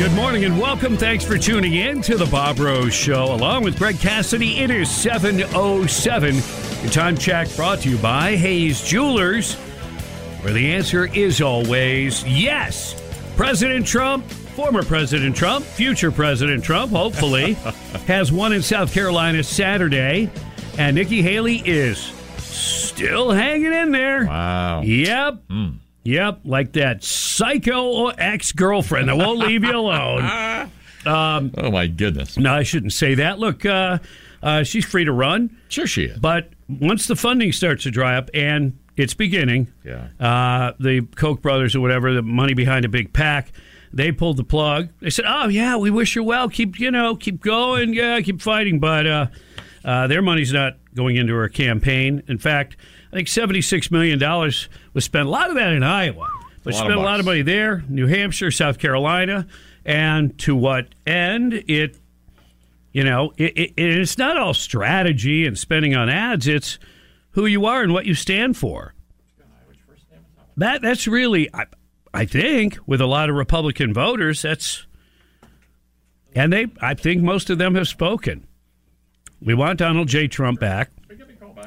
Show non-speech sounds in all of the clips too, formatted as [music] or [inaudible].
Good morning and welcome. Thanks for tuning in to the Bob Rose Show. Along with Greg Cassidy, it is 707. Your time check brought to you by Hayes Jewelers, where the answer is always yes. President Trump, former President Trump, future President Trump, hopefully, [laughs] has won in South Carolina Saturday, and Nikki Haley is still hanging in there. Wow. Yep. Hmm. Yep, like that psycho ex girlfriend that won't leave you alone. [laughs] Oh my goodness. No, I shouldn't say that. Look, uh, uh, she's free to run, Sure she is. but once the funding starts to dry up, and it's beginning, Yeah. uh, the Koch brothers or whatever, the money behind a big PAC, they pulled the plug. They said, "Oh yeah, we wish her well. Keep you know, keep going. Yeah, keep fighting." But uh, uh, their money's not going into her campaign. In fact, I think seventy-six million dollars was spent. A lot of that in Iowa, but A spent a lot of money there, New Hampshire, South Carolina, and to what end? It you know, it, it, it's not all strategy and spending on ads. It's who you are and what you stand for. That that's really, I, I think, with a lot of Republican voters, that's, and they, I think most of them have spoken. We want Donald J. Trump back.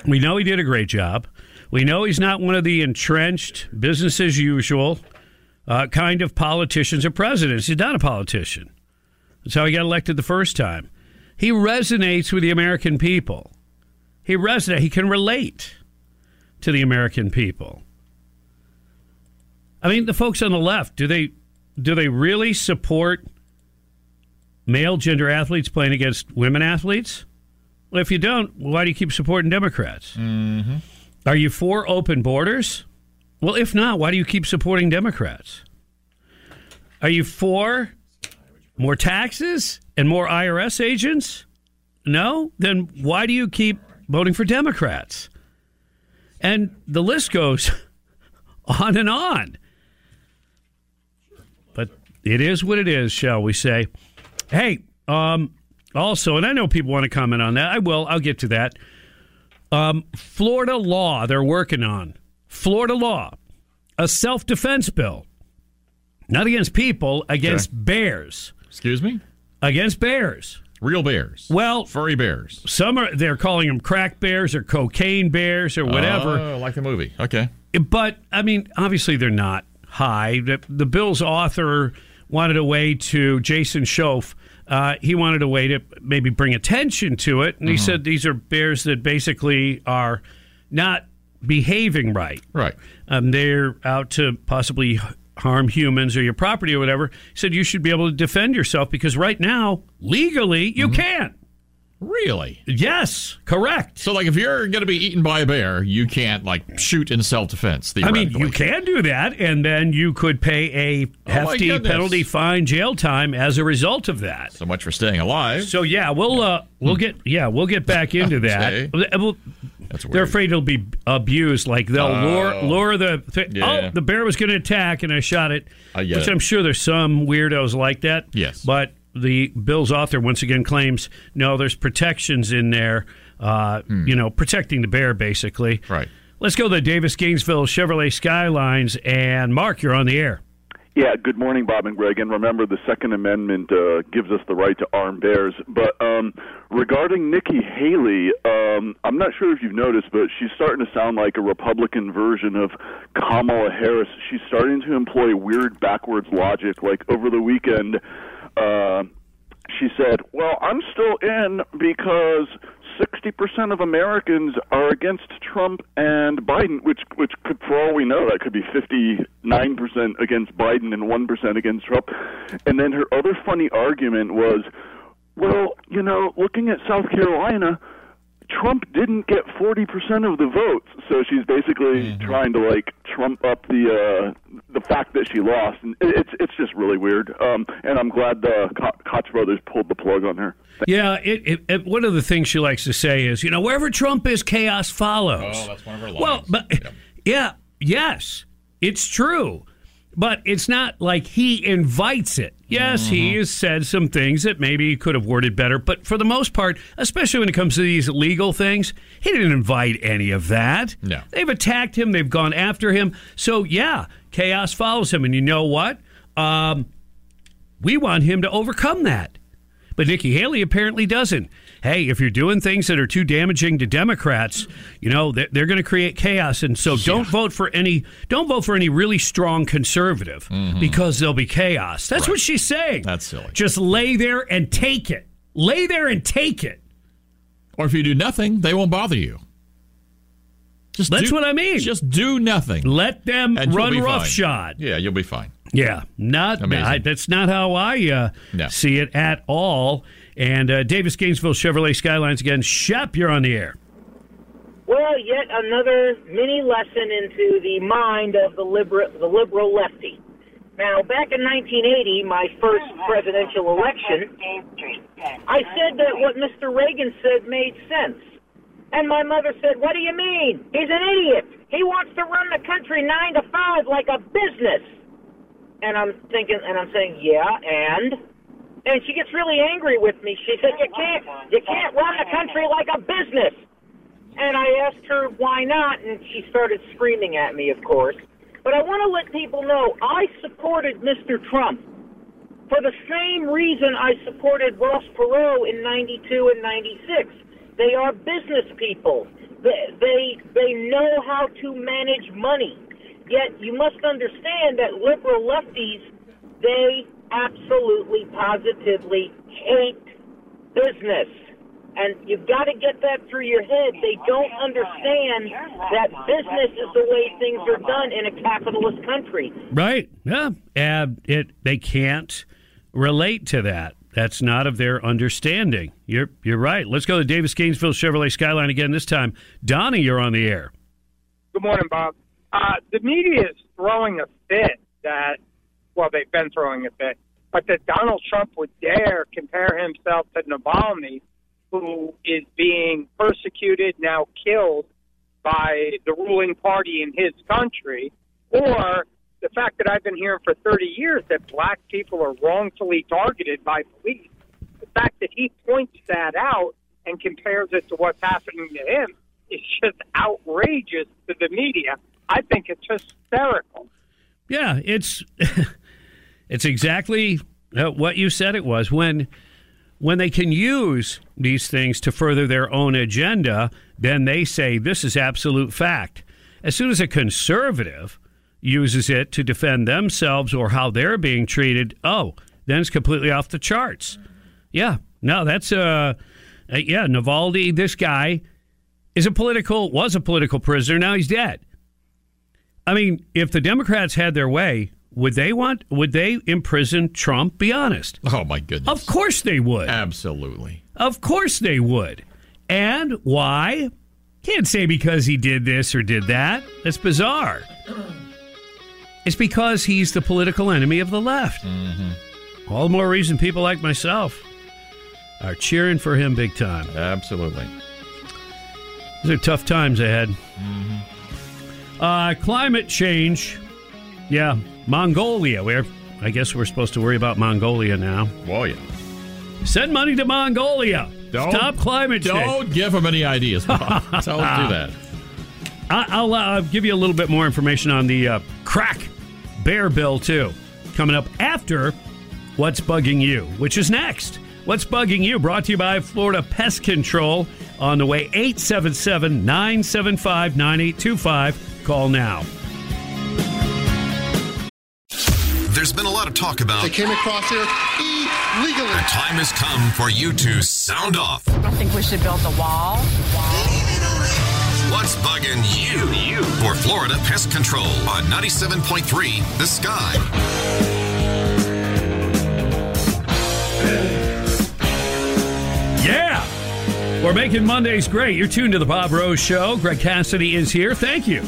We know he did a great job. We know he's not one of the entrenched, business as usual uh, kind of politicians or presidents. He's not a politician. That's how he got elected the first time. He resonates with the American people. He resonates. He can relate to the American people. I mean, the folks on the left do they do they really support male gender athletes playing against women athletes? Well, if you don't, why do you keep supporting Democrats? Mm-hmm. Are you for open borders? Well, if not, why do you keep supporting Democrats? Are you for more taxes and more IRS agents? No? Then why do you keep voting for Democrats? And the list goes [laughs] on and on. But it is what it is, shall we say. Hey, um, also, and I know people want to comment on that. I will. I'll get to that. Um, Florida law they're working on. Florida law, a self defense bill, not against people, against Okay. bears, Excuse me? against bears. Real bears. Well, Furry bears. some are they're calling them crack bears or cocaine bears or whatever. Oh, like the movie. Okay. But I mean, obviously they're not high. The, the bill's author wanted a way to Jason Shoaf. Uh, he wanted a way to maybe bring attention to it, and he said these are bears that basically are not behaving right. Right. Um, they're out to possibly harm humans or your property or whatever. He said you should be able to defend yourself because right now, legally, you can't. Really? Yes, correct. So, like, if you're going to be eaten by a bear, you can't, like, shoot in self defense. I mean, you can do that, and then you could pay a Oh, hefty goodness. penalty, fine, jail time as a result of that. So much for staying alive. So yeah, we'll uh, we'll get yeah we'll get back [laughs] into that. Okay. Well, That's weird. They're afraid it'll be abused. Like they'll lure Oh. lure the th- Yeah. oh the bear was going to attack and I shot it, I get which. I'm sure there's some weirdos like that. Yes. but the bill's author once again claims no, there's protections in there. Uh, You know, protecting the bear basically. Right. Let's go to the Davis Gainesville Chevrolet Skylines and Mark, you're on the air. Yeah, good morning, Bob and Greg. And remember, the Second Amendment uh, gives us the right to arm bears. But um, regarding Nikki Haley, um, I'm not sure if you've noticed, but she's starting to sound like a Republican version of Kamala Harris. She's starting to employ weird backwards logic. Like over the weekend, uh, she said, "Well, I'm still in because 60% of Americans are against Trump and Biden, which which could for all we know that could be 59% against Biden and 1% against Trump." And then her other funny argument was, "Well, you know, looking at South Carolina, Trump didn't get 40% of the votes." So she's basically trying to like trump up the uh the fact that she lost, and it- it's it's just really weird. Um, and I'm glad the Koch brothers pulled the plug on her. Yeah, it, it, it, one of the things she likes to say is, you know, wherever Trump is, chaos follows. Oh, that's one of her lines. Well, but Yep. [laughs] yeah, yes, it's true, but it's not like he invites it. Yes, Mm-hmm. he has said some things that maybe he could have worded better, but for the most part, especially when it comes to these legal things, he didn't invite any of that. No. They've attacked him, they've gone after him. So, yeah, chaos follows him. And you know what? Um, We want him to overcome that. But Nikki Haley apparently doesn't. Hey, if you're doing things that are too damaging to Democrats, you know they're, they're going to create chaos, and so don't vote for any don't vote for any really strong conservative mm-hmm. because there'll be chaos. That's what she's saying. That's silly. Just lay there and take it. Lay there and take it. Or if you do nothing, they won't bother you. Just That's do- what I mean. Just do nothing. Let them and run roughshod. Yeah, you'll be fine. Yeah, not Amazing. I, that's not how I uh, No. see it at all. And uh, Davis Gainesville Chevrolet Skylines again. Shep, you're on the air. Well, yet another mini lesson into the mind of the liberal, the liberal lefty. Now, back in 1980, my first presidential election, I said that what Mr. Reagan said made sense. And my mother said, What do you mean? He's an idiot. He wants to run the country nine to five like a business. And I'm thinking, and I'm saying, Yeah, and? And she gets really angry with me. She said, You can't, you can't run the country like a business. And I asked her why not, and she started screaming at me, of course. But I want to let people know I supported Mr. Trump for the same reason I supported Ross Perot in 92 and 96. They are business people. They, they, they know how to manage money. Yet you must understand that liberal lefties, they absolutely, positively hate business. And you've got to get that through your head. They don't understand that business is the way things are done in a capitalist country. Right? Yeah. And it they can't relate to that. That's not of their understanding. You're you're right. Let's go to Davis Gainesville Chevrolet Skyline again. This time, Donnie, you're on the air. Good morning, Bob. Uh, the media is throwing a fit that, well, they've been throwing a fit, but that Donald Trump would dare compare himself to Navalny, who is being persecuted, now killed by the ruling party in his country, or the fact that I've been hearing for 30 years that black people are wrongfully targeted by police. The fact that he points that out and compares it to what's happening to him is just outrageous to the media. I think it's hysterical. Yeah, it's [laughs] it's exactly uh, what you said it was when when they can use these things to further their own agenda, then they say this is absolute fact. As soon as a conservative uses it to defend themselves or how they're being treated, oh, then it's completely off the charts. Yeah, no, that's uh, uh yeah, Navalny. This guy is a political was a political prisoner. Now he's dead. I mean, if the Democrats had their way, would they want? Would they imprison Trump? Be honest. Oh my goodness. Of course they would. Absolutely. Of course they would. And why? Can't say because he did this or did that. That's bizarre. It's because he's the political enemy of the left. Mm-hmm. All the more reason people like myself are cheering for him big time. Absolutely. These are tough times ahead. Mm-hmm. Uh, climate change. Yeah, Mongolia. We're, I guess we're supposed to worry about Mongolia now. Well, yeah. Send money to Mongolia. Don't- Stop climate change. Don't give them any ideas, Bob. [laughs] Don't do that. I- I'll uh, give you a little bit more information on the uh, crack bear bill, too, coming up after What's Bugging You, which is next. What's Bugging You, brought to you by Florida Pest Control. On the way, 877 975 9825. Call now. There's been a lot of talk about They came across here illegally. the time has come for you to sound off. I think we should build the wall. What's bugging you? You for Florida Pest Control on 97.3 The Sky. Yeah. We're making Mondays great. You're tuned to the Bob Rose Show. Greg Cassidy is here. Thank you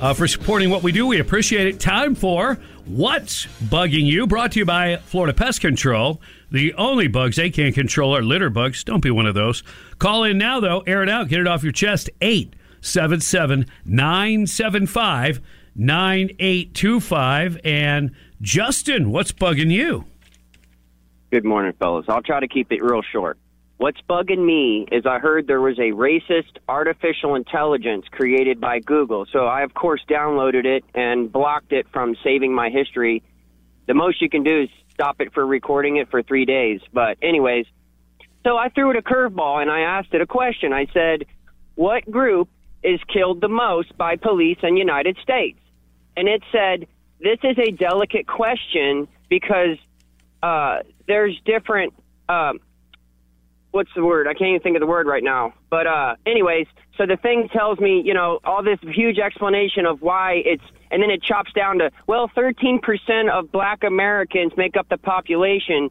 uh, for supporting what we do. We appreciate it. Time for What's Bugging You? Brought to you by Florida Pest Control. The only bugs they can't control are litter bugs. Don't be one of those. Call in now, though. Air it out. Get it off your chest. 877 975 9825. And Justin, what's bugging you? Good morning, fellas. I'll try to keep it real short. What's bugging me is I heard there was a racist artificial intelligence created by Google. So I, of course, downloaded it and blocked it from saving my history. the most you can do is stop it for recording it for three days. But anyways, so I threw it a curveball and I asked it a question. I said, "What group is killed the most by police in United States?" And it said, "This is a delicate question because uh, there's different." Um, what's the word? I can't even think of the word right now. But uh, anyways, so the thing tells me, you know, all this huge explanation of why it's, and then it chops down to, well, 13% of Black Americans make up the population,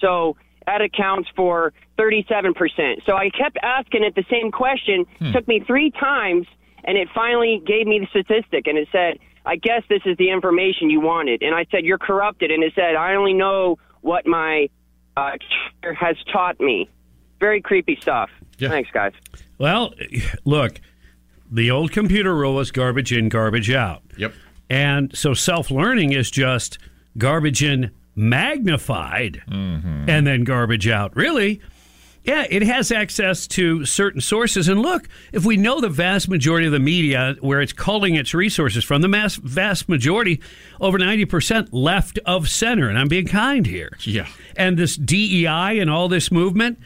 so that accounts for 37%. So I kept asking it the same question. Took me three times, and it finally gave me the statistic, and it said, I guess this is the information you wanted. And I said, you're corrupted. And it said, I only know what my uh, teacher has taught me. Very creepy stuff. Thanks, guys. Well, look, the old computer rule was garbage in, garbage out. Yep. And so self learning is just garbage in magnified mm-hmm. and then garbage out. Really? Yeah, it has access to certain sources. And look, if we know the vast majority of the media, where it's culling its resources from, the mass, vast majority, over 90% left of center. And I'm being kind here. Yeah. And this DEI and all this movement, it-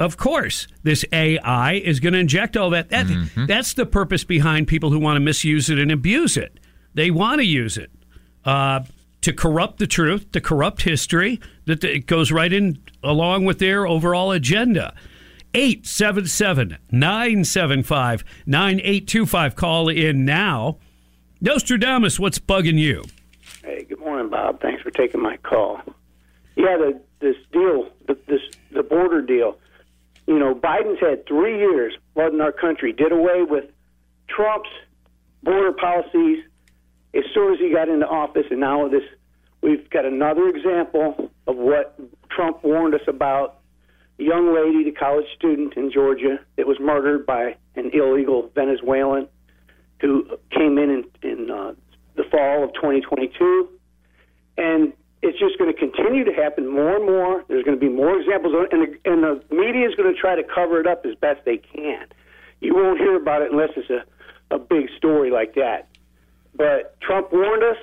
of course, this AI is going to inject all that. that That's the purpose behind people who want to misuse it and abuse it. They want to use it uh, to corrupt the truth, to corrupt history. That it goes right in along with their overall agenda. 877 975 9825. Call in now. Nostradamus, what's bugging you? Hey, good morning, Bob. Thanks for taking my call. Yeah, the, this deal, the, this the border deal. You know, Biden's had three years flooding our country. Did away with Trump's border policies as soon as he got into office, and now this, we've got another example of what Trump warned us about. A young lady, the college student in Georgia, that was murdered by an illegal Venezuelan who came in in, in uh, the fall of 2022, and it's just going to continue to happen more and more. There's going to be more examples, of it, and the, and the media is going to try to cover it up as best they can. You won't hear about it unless it's a, a big story like that. But Trump warned us,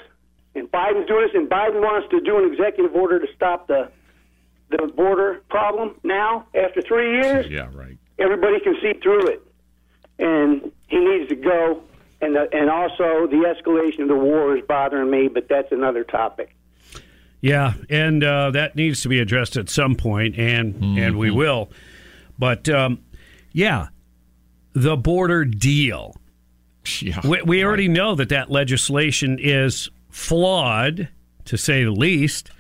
and Biden's doing this, and Biden wants to do an executive order to stop the the border problem now after three years Yeah, right. everybody can see through it, and he needs to go. And the, and also the escalation of the war is bothering me, but that's another topic. Yeah, and uh, that needs to be addressed at some point, and and we will. But um, yeah, the border deal. Yeah. We, we already know that that legislation is flawed, to say the least,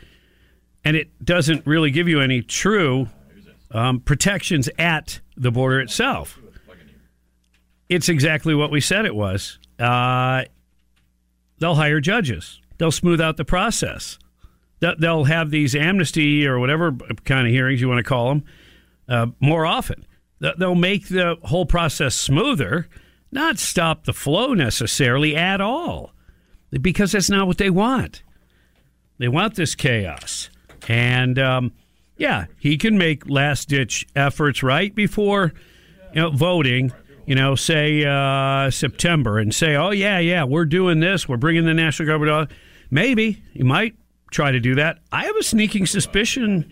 and it doesn't really give you any true um, protections at the border itself. It's exactly what we said it was. Uh, they'll hire judges. They'll smooth out the process. They'll- have these amnesty or whatever kind of hearings you want to call them uh, more often. They'll make the whole process smoother, not stop the flow necessarily at all, because that's not what they want. They want this chaos. And um, yeah, he can make last ditch efforts right before you know, voting, you know, say uh, September and say, oh, yeah, yeah, we're doing this. We're bringing the National on." Maybe he might try to do that. I have a sneaking suspicion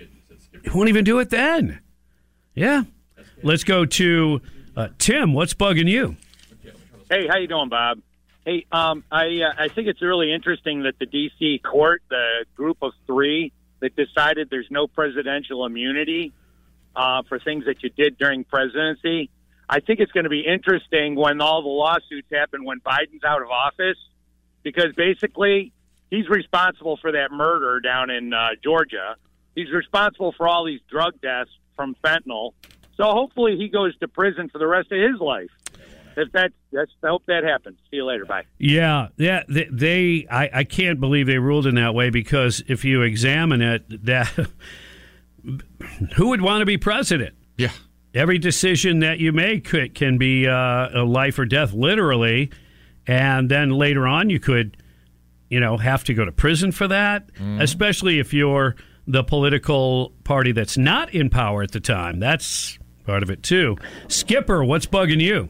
he won't even do it then. Yeah. Let's go to uh, Tim. What's bugging you? Hey, how you doing, Bob? Hey, um, I uh, I think it's really interesting that the D.C. court, the group of three that decided there's no presidential immunity uh, for things that you did during presidency. I think it's going to be interesting when all the lawsuits happen when Biden's out of office, because basically he's responsible for that murder down in uh, Georgia. He's responsible for all these drug deaths from fentanyl. So hopefully he goes to prison for the rest of his life. If that, that's, I hope that happens. See you later. Bye. Yeah, yeah. They, they I, I can't believe they ruled in that way because if you examine it, that [laughs] who would want to be president? Yeah. Every decision that you make could, can be uh, a life or death, literally, and then later on you could, you know, have to go to prison for that. Mm. Especially if you're the political party that's not in power at the time. That's part of it too. Skipper, what's bugging you?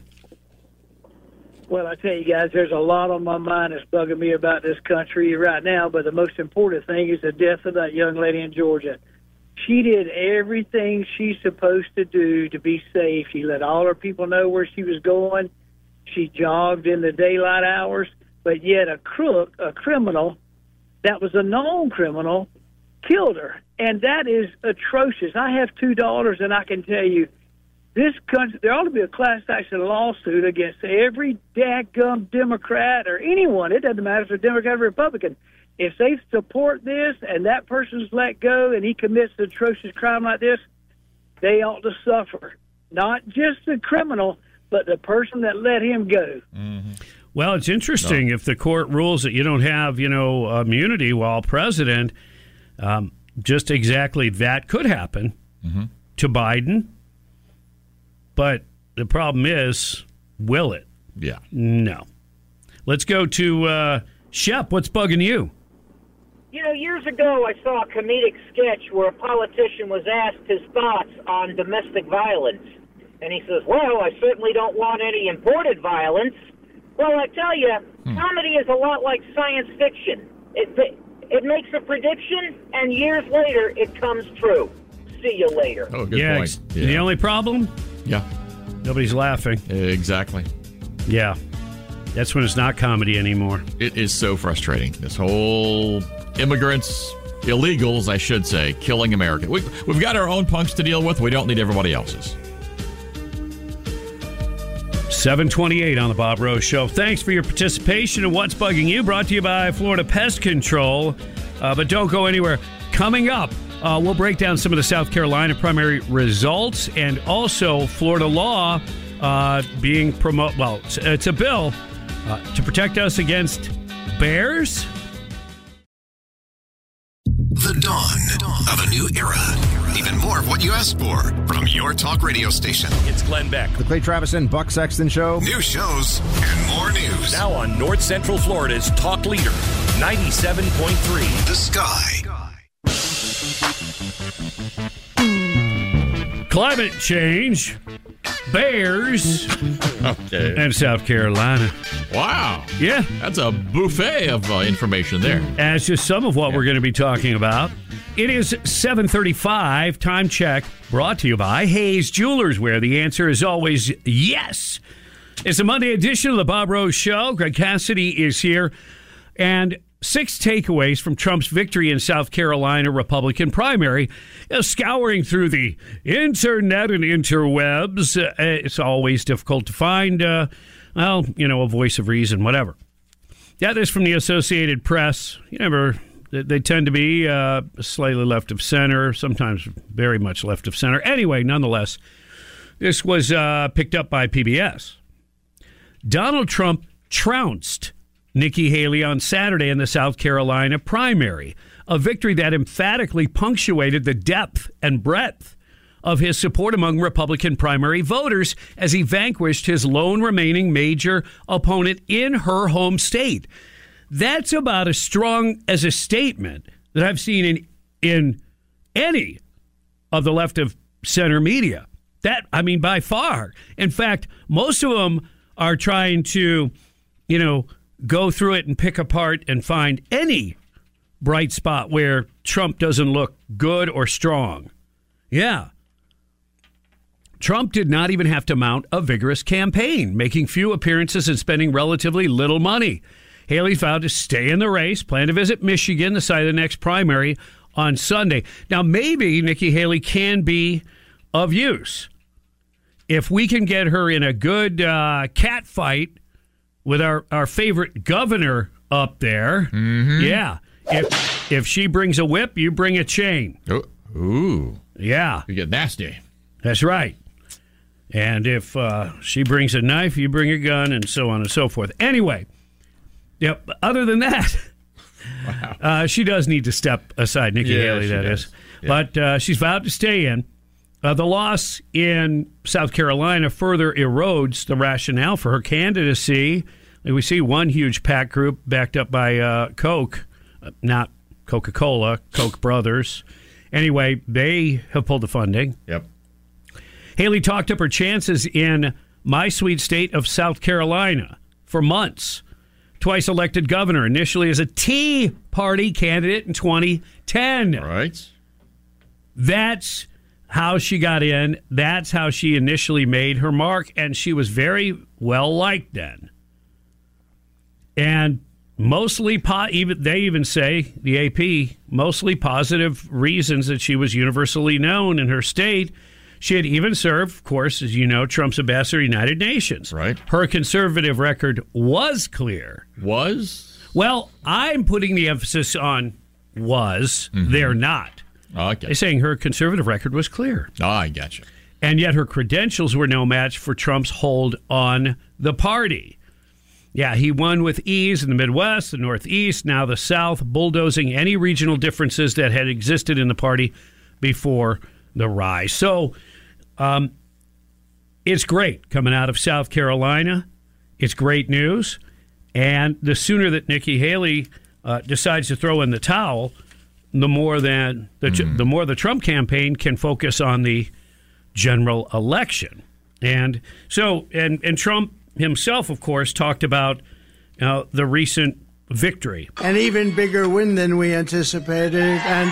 Well, I tell you guys, there's a lot on my mind that's bugging me about this country right now. But the most important thing is the death of that young lady in Georgia. She did everything she's supposed to do to be safe. She let all her people know where she was going. She jogged in the daylight hours. But yet, a crook, a criminal, that was a known criminal, killed her, and that is atrocious. I have two daughters, and I can tell you this country, there ought to be a class action lawsuit against every dadgum Democrat or anyone. It doesn't matter if they're Democrat or Republican. If they support this and that person's let go and he commits an atrocious crime like this, they ought to suffer. Not just the criminal, but the person that let him go. Mm-hmm. Well, it's interesting if the court rules that you don't have, you know, immunity while president. Um, just exactly that could happen to Biden. But the problem is, will it? Yeah. No. Let's go to uh, Shep. What's bugging you? You know, years ago, I saw a comedic sketch where a politician was asked his thoughts on domestic violence. And he says, Well, I certainly don't want any imported violence. Well, I tell you, hmm. comedy is a lot like science fiction. It, it makes a prediction, and years later, it comes true. See you later. Oh, good yeah, point. ex- The only problem? Yeah. Nobody's laughing. Exactly. Yeah. That's when it's not comedy anymore. It is so frustrating. This whole immigrants, illegals, I should say, killing Americans. We, we've got our own punks to deal with. We don't need everybody else's. 728 on the Bob Rose Show. Thanks for your participation in What's Bugging You, brought to you by Florida Pest Control. Uh, but don't go anywhere. Coming up, uh, we'll break down some of the South Carolina primary results and also Florida law uh, being promote. Well, it's, it's a bill uh, to protect us against bears. The dawn of a new era. Even more of what you asked for from your talk radio station. It's Glenn Beck. The Clay Travis and Buck Sexton Show. New shows and more news. Now on North Central Florida's talk leader, 97.3. The Sky. Climate change, bears, Okay. and South Carolina. Wow. Yeah. That's a buffet of uh, information there. As just some of what we're going to be talking about. It is 735, time check, brought to you by Hayes Jewelers, where the answer is always yes. It's a Monday edition of the Bob Rose Show. Greg Cassidy is here. And six takeaways from Trump's victory in South Carolina Republican primary. You know, scouring through the internet and interwebs, uh, it's always difficult to find, uh, well, you know, a voice of reason, whatever. Yeah, this from the Associated Press. You never, they- they tend to be uh, slightly left of center, sometimes very much left of center. Anyway, nonetheless, this was uh, picked up by PBS. Donald Trump trounced Nikki Haley on Saturday in the South Carolina primary, a victory that emphatically punctuated the depth and breadth of his support among Republican primary voters as he vanquished his lone remaining major opponent in her home state. That's about as strong as a statement that I've seen in in any of the left of center media. That I mean by far. In fact, most of them are trying to, you know, go through it and pick apart and find any bright spot where Trump doesn't look good or strong. Yeah. Trump did not even have to mount a vigorous campaign, making few appearances and spending relatively little money. Haley vowed to stay in the race, plan to visit Michigan, the site of the next primary, on Sunday. Now, maybe Nikki Haley can be of use. If we can get her in a good uh, cat fight with our, our favorite governor up there, yeah. If if she brings a whip, you bring a chain. Ooh. Yeah. You get nasty. That's right. And if uh, she brings a knife, you bring a gun, and so on and so forth. Anyway, yep. Other than that, uh, she does need to step aside, Nikki Yeah, Haley. That does. is, but uh, she's vowed to stay in. Uh, the loss in South Carolina further erodes the rationale for her candidacy. We see one huge PAC group backed up by uh, Coke, uh, not Coca Cola, Koch brothers. Anyway, they have pulled the funding. Yep. Haley talked up her chances in my sweet state of South Carolina. for months. Twice elected governor, initially as a Tea Party candidate in 2010. Right. That's how she got in. That's how she initially made her mark, and she was very well liked then. And mostly, po- even they even say the AP mostly positive reasons that she was universally known in her state. She had even served, of course, as you know, Trump's ambassador to the United Nations. Right. Her conservative record was clear. Was? Well, I'm putting the emphasis on was. Mm-hmm. They're not. Oh, okay. They're saying her conservative record was clear. Oh, I gotcha. And yet her credentials were no match for Trump's hold on the party. Yeah, he won with ease in the Midwest, the Northeast, now the South, bulldozing any regional differences that had existed in the party before the rise. So um, it's great coming out of South Carolina. It's great news. And the sooner that Nikki Haley uh, decides to throw in the towel, the more than the, the more the Trump campaign can focus on the general election. And so, and, and Trump himself, of course, talked about uh, the recent victory. An even bigger win than we anticipated. And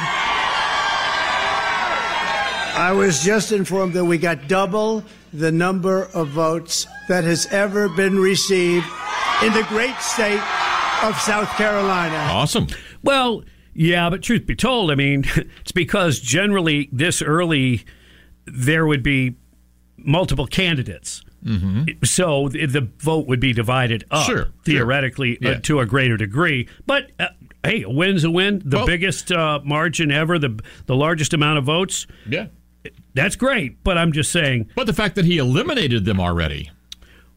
I was just informed that we got double the number of votes that has ever been received in the great state of South Carolina. Awesome. Well, yeah, but truth be told, I mean, [laughs] it's because generally this early there would be multiple candidates. Mm-hmm. So the the vote would be divided up Sure, theoretically sure. uh, to a greater degree. But uh, hey, a win's a win. The biggest uh, margin ever, the the largest amount of votes. Yeah. That's great, but I'm just saying. But the fact that he eliminated them already.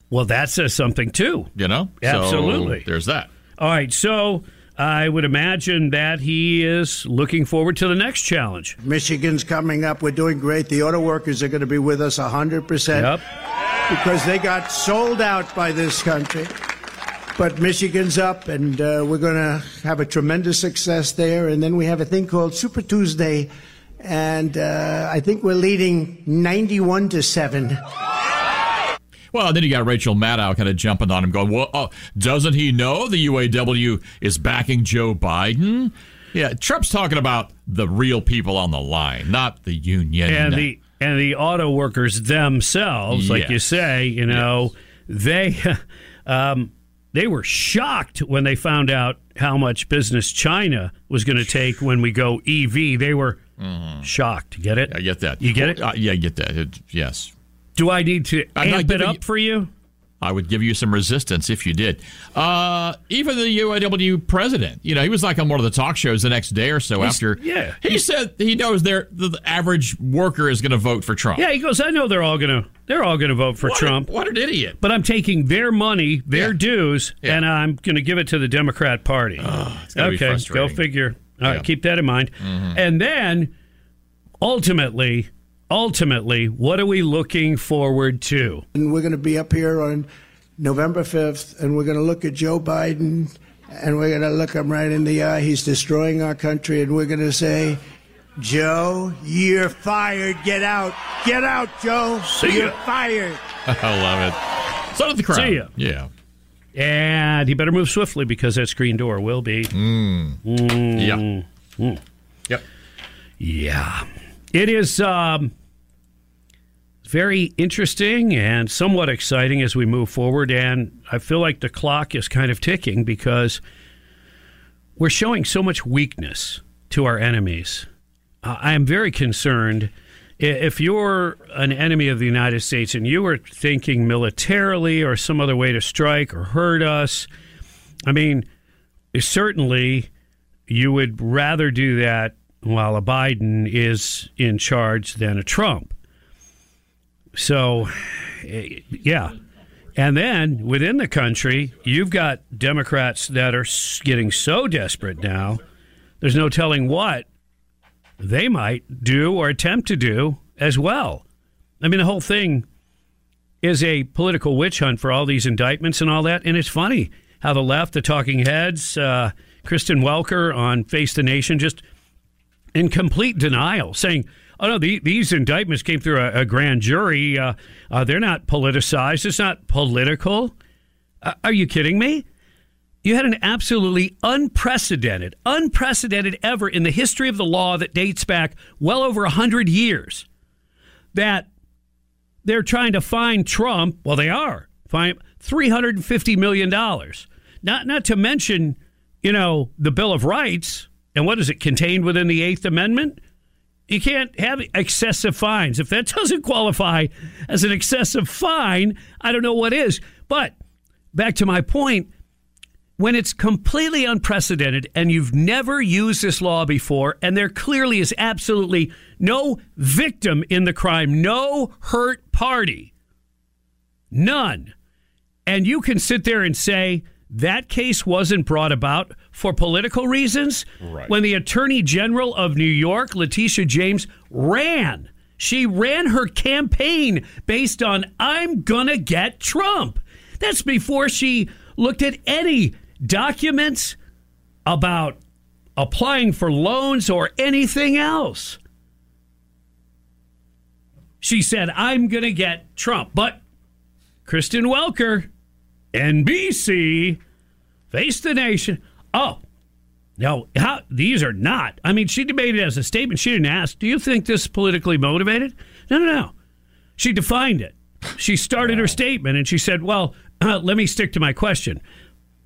Well, that says something too. You know? So, Absolutely. there's that. All right, so I would imagine that he is looking forward to the next challenge. Michigan's coming up. We're doing great. The auto workers are going to be with us 100% Yep. Because they got sold out by this country. But Michigan's up, and uh, we're going to have a tremendous success there. And then we have a thing called Super Tuesday, and uh, I think we're leading 91 to 7. Well, then you got Rachel Maddow kind of jumping on him, going, "Well, oh, doesn't he know the UAW is backing Joe Biden?" Yeah, Trump's talking about the real people on the line, not the union. and the and the auto workers themselves, like you say, you know, they [laughs] um, they were shocked when they found out how much business China was going to take when we go EV. They were shocked. Get it? Mm-hmm. I get that. You get it? Uh, yeah, I get that. It- yes. Do I need to amp it up you- for you? I would give you some resistance if you did. Uh, even the UAW president, you know, he was like on one of the talk shows the next day or so He's- after. yeah. he said he knows they're, the, the average worker is going to vote for Trump. Yeah, he goes. I know they're all gonna they're all gonna vote for What a- Trump. what an idiot! But I'm taking their money, their Yeah. dues, Yeah. and I'm gonna give it to the Democrat Party. be okay, go figure. All right, Yeah. keep that in mind. And then ultimately, ultimately, what are we looking forward to? And we're going to be up here on November 5th, and we're going to look at Joe Biden, and we're going to look him right in the eye. He's destroying our country, and we're going to say, Joe, you're fired. Get out. Get out, Joe. See you're ya. fired. [laughs] I love it. So did the crowd. See ya. Yeah. And he better move swiftly because that screen door will be. Mm. Mm. Yeah. Yep. Yeah. It is um, very interesting and somewhat exciting as we move forward. And I feel like the clock is kind of ticking because we're showing so much weakness to our enemies. Uh, I am very concerned. If you're an enemy of the United States and you are thinking militarily or some other way to strike or hurt us, I mean, certainly you would rather do that while a Biden is in charge than a Trump. So, eh, yeah. And then within the country, you've got Democrats that are getting so desperate now, there's no telling what they might do or attempt to do as well. I mean, the whole thing is a political witch hunt for all these indictments and all that. And it's funny how the left, the talking heads, uh, Kristen Welker on Face the Nation, just in complete denial, saying, "Oh no, the, these indictments came through a, a grand jury. Uh, uh, they're not politicized. It's not political." Uh, are you kidding me? You had an absolutely unprecedented, unprecedented ever in the history of the law that dates back well over 100 years that they're trying to fine Trump. Well, they are. Fine $350 million. Not, not to mention, you know, the Bill of Rights. And what is it contained within the Eighth Amendment? You can't have excessive fines. If that [laughs] doesn't qualify as an excessive fine, I don't know what is. But back to my point when it's completely unprecedented and you've never used this law before, and there clearly is absolutely no victim in the crime, no hurt party, none, and you can sit there and say that case wasn't brought about for political reasons, Right. when the Attorney General of New York, Letitia James, ran. She ran her campaign based on, I'm to get Trump. That's before she looked at any documents about applying for loans or anything else. She said, I'm going to get Trump. But Kristen Welker, NBC, Face the Nation. Oh, no, how, these are not. I mean, she debated as a statement. She didn't ask, Do you think this is politically motivated? No, no, no. She defined it. She started her statement and she said, Well, uh, [clears throat] let me stick to my question.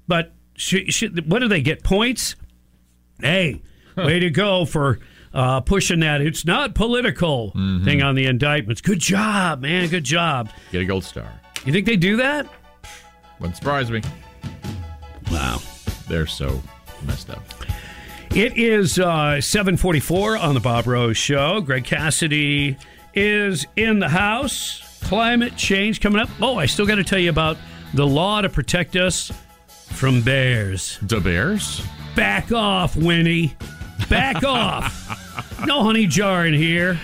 But she, she, what do they get? Points? Hey, way to go for uh, pushing that. It's not political thing on the indictments. Good job, man. Good job. Get a gold star. You think they do that? Wouldn't surprise me. Wow. They're so messed up. It is uh, 744 on the Bob Rose Show. Greg Cassidy is in the house. Climate change coming up. Oh, I still got to tell you about the law to protect us from bears. The bears? Back off, Winnie. Back [laughs] off. No honey jar in here.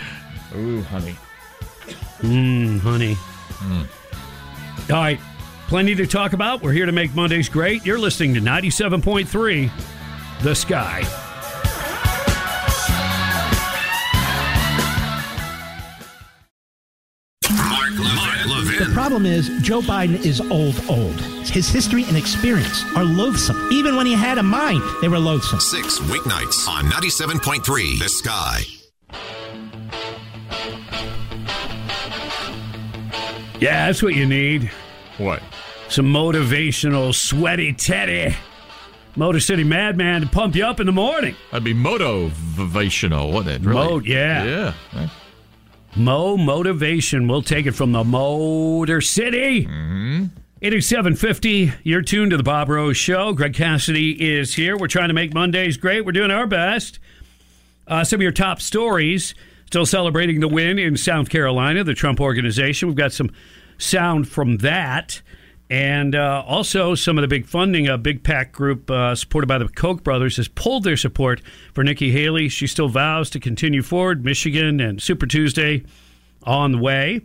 Ooh, honey. Mmm, honey. All right. Plenty to talk about. We're here to make Mondays great. You're listening to 97.3 The Sky. Mark, Mark The problem is, Joe Biden is old, old. His history and experience are loathsome. Even when he had a mind, they were loathsome. Six weeknights on 97.3 The Sky. Yeah, that's what you need. What? Some motivational, sweaty Teddy. Motor City Madman to pump you up in the morning. That'd be motivational, wouldn't it? Really? Mo- yeah. Yeah. Mo Motivation. We'll take it from the Motor City. Mm-hmm. 8750. You're tuned to the Bob Rose Show. Greg Cassidy is here. We're trying to make Mondays great. We're doing our best. Uh, some of your top stories. Still celebrating the win in South Carolina, the Trump organization. We've got some sound from that. And uh, also, some of the big funding, a big PAC group uh, supported by the Koch brothers has pulled their support for Nikki Haley. She still vows to continue forward. Michigan and Super Tuesday on the way.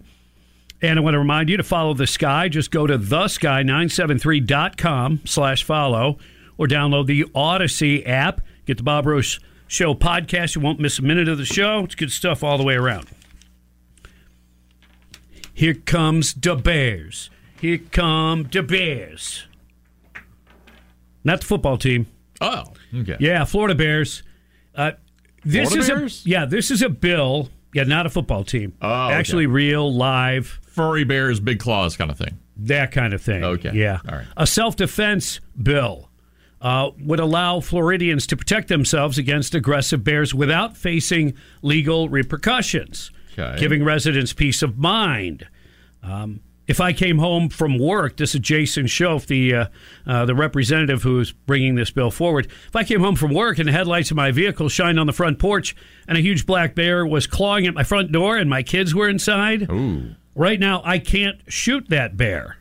And I want to remind you to follow the sky. Just go to thesky973.com slash follow or download the Odyssey app. Get the Bob Rose Show podcast. You won't miss a minute of the show. It's good stuff all the way around. Here comes the Bears. Here come the Bears. Not the football team. Oh, okay. Yeah, Florida Bears. Uh, this Florida is Bears? a yeah. This is a bill. Yeah, not a football team. Oh, okay. actually, real live Furry bears, big claws kind of thing. that kind of thing. Okay. Yeah. All right. A self defense bill uh, would allow Floridians to protect themselves against aggressive bears without facing legal repercussions, Okay. giving residents peace of mind. Um, if I came home from work, this is Jason Shoaf, the uh, uh, the representative who's bringing this bill forward. If I came home from work and the headlights of my vehicle shined on the front porch and a huge black bear was clawing at my front door and my kids were inside, right now I can't shoot that bear.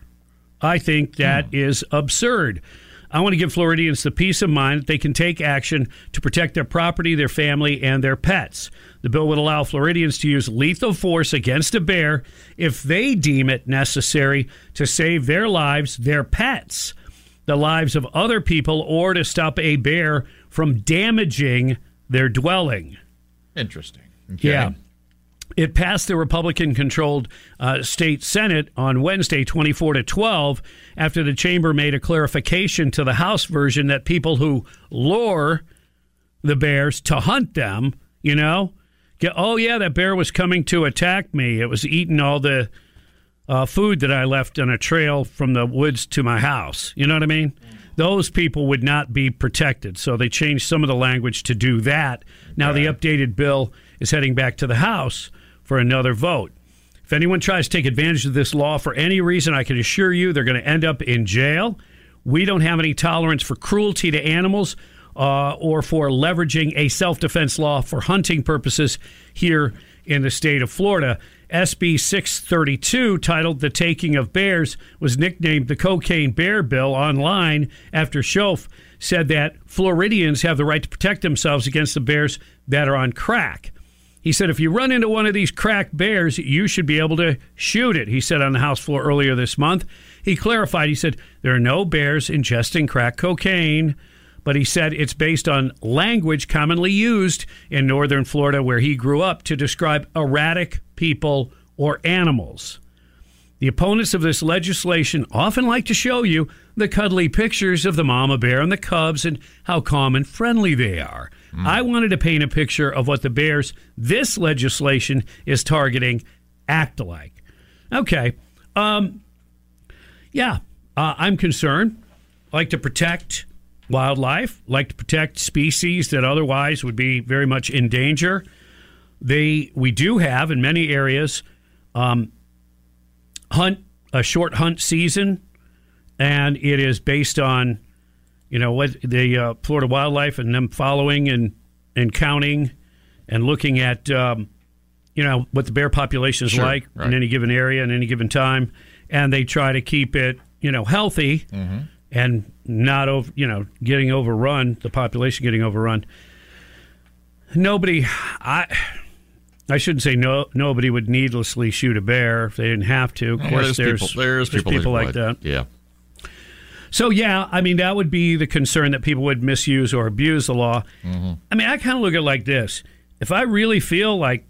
I think that is absurd. I want to give Floridians the peace of mind that they can take action to protect their property, their family, and their pets. The bill would allow Floridians to use lethal force against a bear if they deem it necessary to save their lives, their pets, the lives of other people, or to stop a bear from damaging their dwelling. Interesting. Okay. Yeah. It passed the Republican controlled uh, state Senate on Wednesday, 24 to 12, after the chamber made a clarification to the House version that people who lure the bears to hunt them, you know, get, oh, yeah, that bear was coming to attack me. It was eating all the uh, food that I left on a trail from the woods to my house. You know what I mean? Those people would not be protected. So they changed some of the language to do that. Now the updated bill is heading back to the House for another vote. If anyone tries to take advantage of this law for any reason, I can assure you they're going to end up in jail. We don't have any tolerance for cruelty to animals uh, or for leveraging a self defense law for hunting purposes here in the state of Florida. SB 632, titled The Taking of Bears, was nicknamed the Cocaine Bear Bill online after Shoaf said that Floridians have the right to protect themselves against the bears that are on crack. He said, if you run into one of these crack bears, you should be able to shoot it, he said on the House floor earlier this month. He clarified, he said, there are no bears ingesting crack cocaine, but he said it's based on language commonly used in northern Florida, where he grew up, to describe erratic people or animals. The opponents of this legislation often like to show you the cuddly pictures of the mama bear and the cubs and how calm and friendly they are. I wanted to paint a picture of what the bears this legislation is targeting act like. Okay. Um, yeah, uh, I'm concerned. Like to protect wildlife, like to protect species that otherwise would be very much in danger. They we do have in many areas um, hunt a short hunt season, and it is based on you know what the uh, Florida wildlife and them following and and counting and looking at um, you know what the bear population is Sure, like right. in any given area in any given time, and they try to keep it you know healthy Mm-hmm. and not over you know getting overrun the population getting overrun. Nobody, I. I shouldn't say no. Nobody would needlessly shoot a bear if they didn't have to. Of course, there's there's people- there's people that like would. that. Yeah. So yeah, I mean that would be the concern that people would misuse or abuse the law. Mm-hmm. I mean, I kind of look at it like this: if I really feel like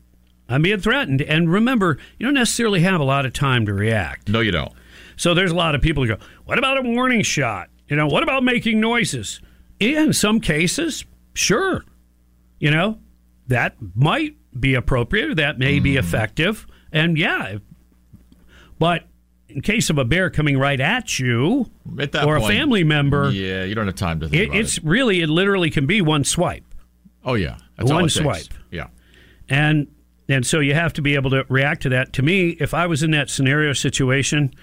I'm being threatened, and remember, you don't necessarily have a lot of time to react. No, you don't. So there's a lot of people who go, "What about a warning shot? You know, what about making noises?" In some cases, sure, you know, that might be appropriate. That may be effective, and yeah, but in case of a bear coming right at you At that or point, a family member, Yeah, you don't have time to think it, it's it. really it literally can be one swipe. Oh yeah, that's one it takes. swipe. Yeah. And and so you have to be able to react to that. To me, if I was in that scenario situation,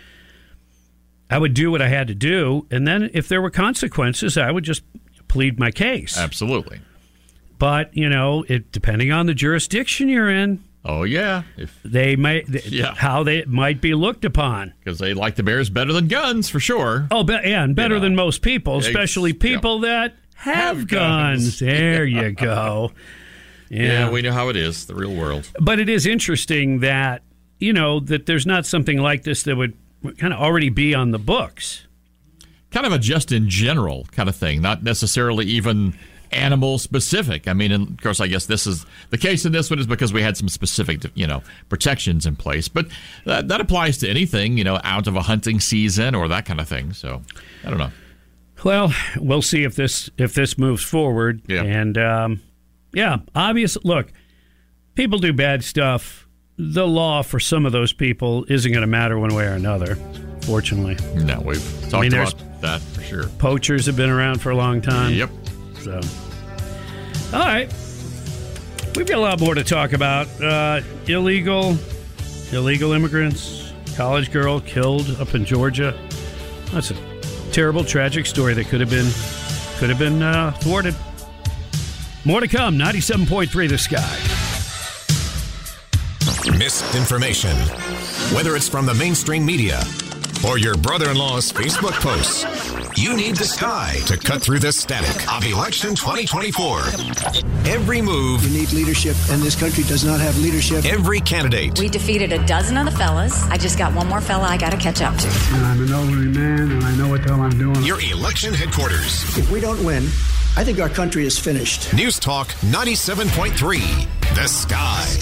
I would do what I had to do, and then if there were consequences, I would just plead my case. Absolutely. But you know, it depending on the jurisdiction you're in. Oh yeah, if they may, [laughs] Yeah. how they might be looked upon. because they like the Bears better than guns for sure. Oh, be, yeah, and better know. than most people, especially people that have, Have guns. guns. [laughs] There you go. Yeah. we know how it is, the real world. But it is interesting that, you know, that there's not something like this that would kind of already be on the books. Kind of a just in general kind of thing, not necessarily even animal specific. I mean, and of course, I guess this is the case in this one is because we had some specific, you know, protections in place. But that, that applies to anything, you know, out of a hunting season or that kind of thing. So I don't know. Well, we'll see if this if this moves forward. Yeah. And um, yeah, obvious. Look, people do bad stuff. The law for some of those people isn't going to matter one way or another. Fortunately, No, we've talked I mean, about that for sure. poachers have been around for a long time. Yep. So, all right, we've got a lot more to talk about. Uh, illegal, illegal immigrants, college girl killed up in Georgia. That's a terrible, tragic story that could have been could have been uh, thwarted. More to come. Ninety-seven point three. The sky. Misinformation. Whether it's from the mainstream media or your brother in law's Facebook posts, you need the sky to cut through the static of election 2024. Every move, You need leadership, and this country does not have leadership. every candidate, We defeated a dozen of the fellas. I just got one more fella I got to catch up to. And I'm an elderly man, and I know what the hell I'm doing. your election headquarters. If we don't win, I think our country is finished. News Talk 97.3. The Sky.